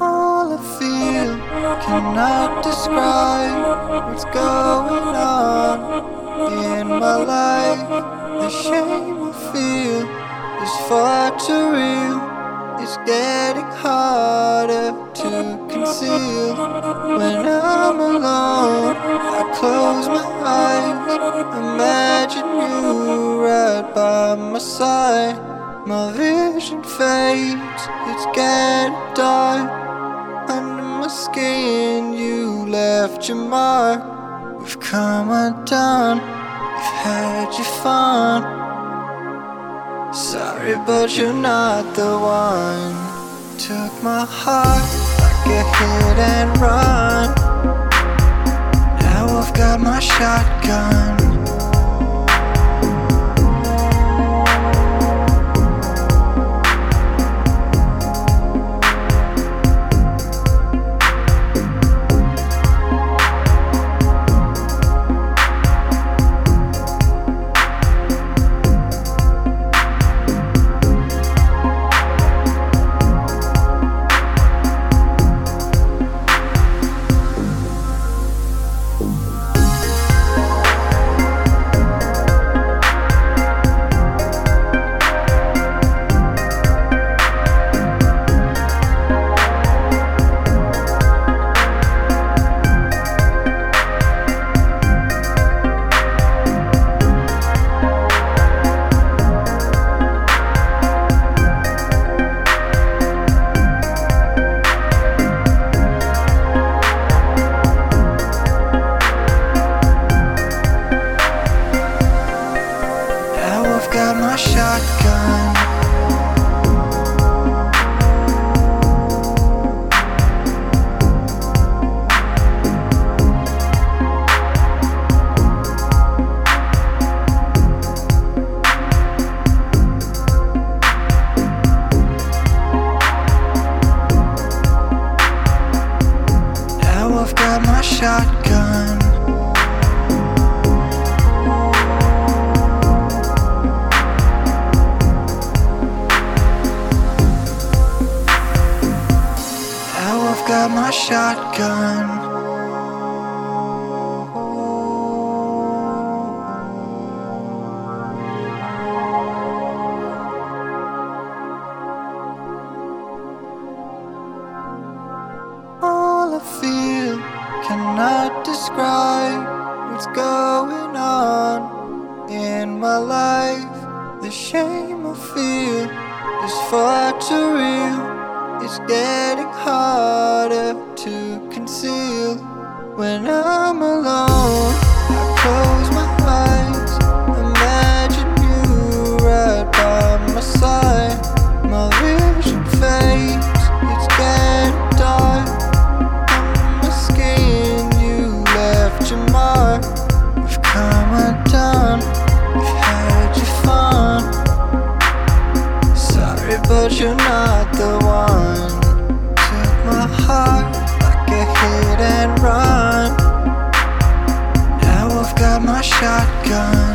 All I feel cannot describe what's going on in my life. The shame I feel is far too real. It's getting harder to conceal. When I'm alone, I close my eyes. Imagine you right by my side. My vision fades, it's getting dark. Under my skin, you left your mark. We've come undone, we've had your fun. Sorry, but you're not the one. Took my heart like a hit and run. I've got my shotgun. Shotgun. Shotgun. All I feel cannot describe what's going on in my life. The shame I feel is far too real. It's getting conceal. When I'm alone, I close my eyes. Imagine you right by my side. My vision fades, it's getting dark. On my skin, you left your mark. We've come undone, we've had your fun. Sorry, but you're not the one. Shotgun.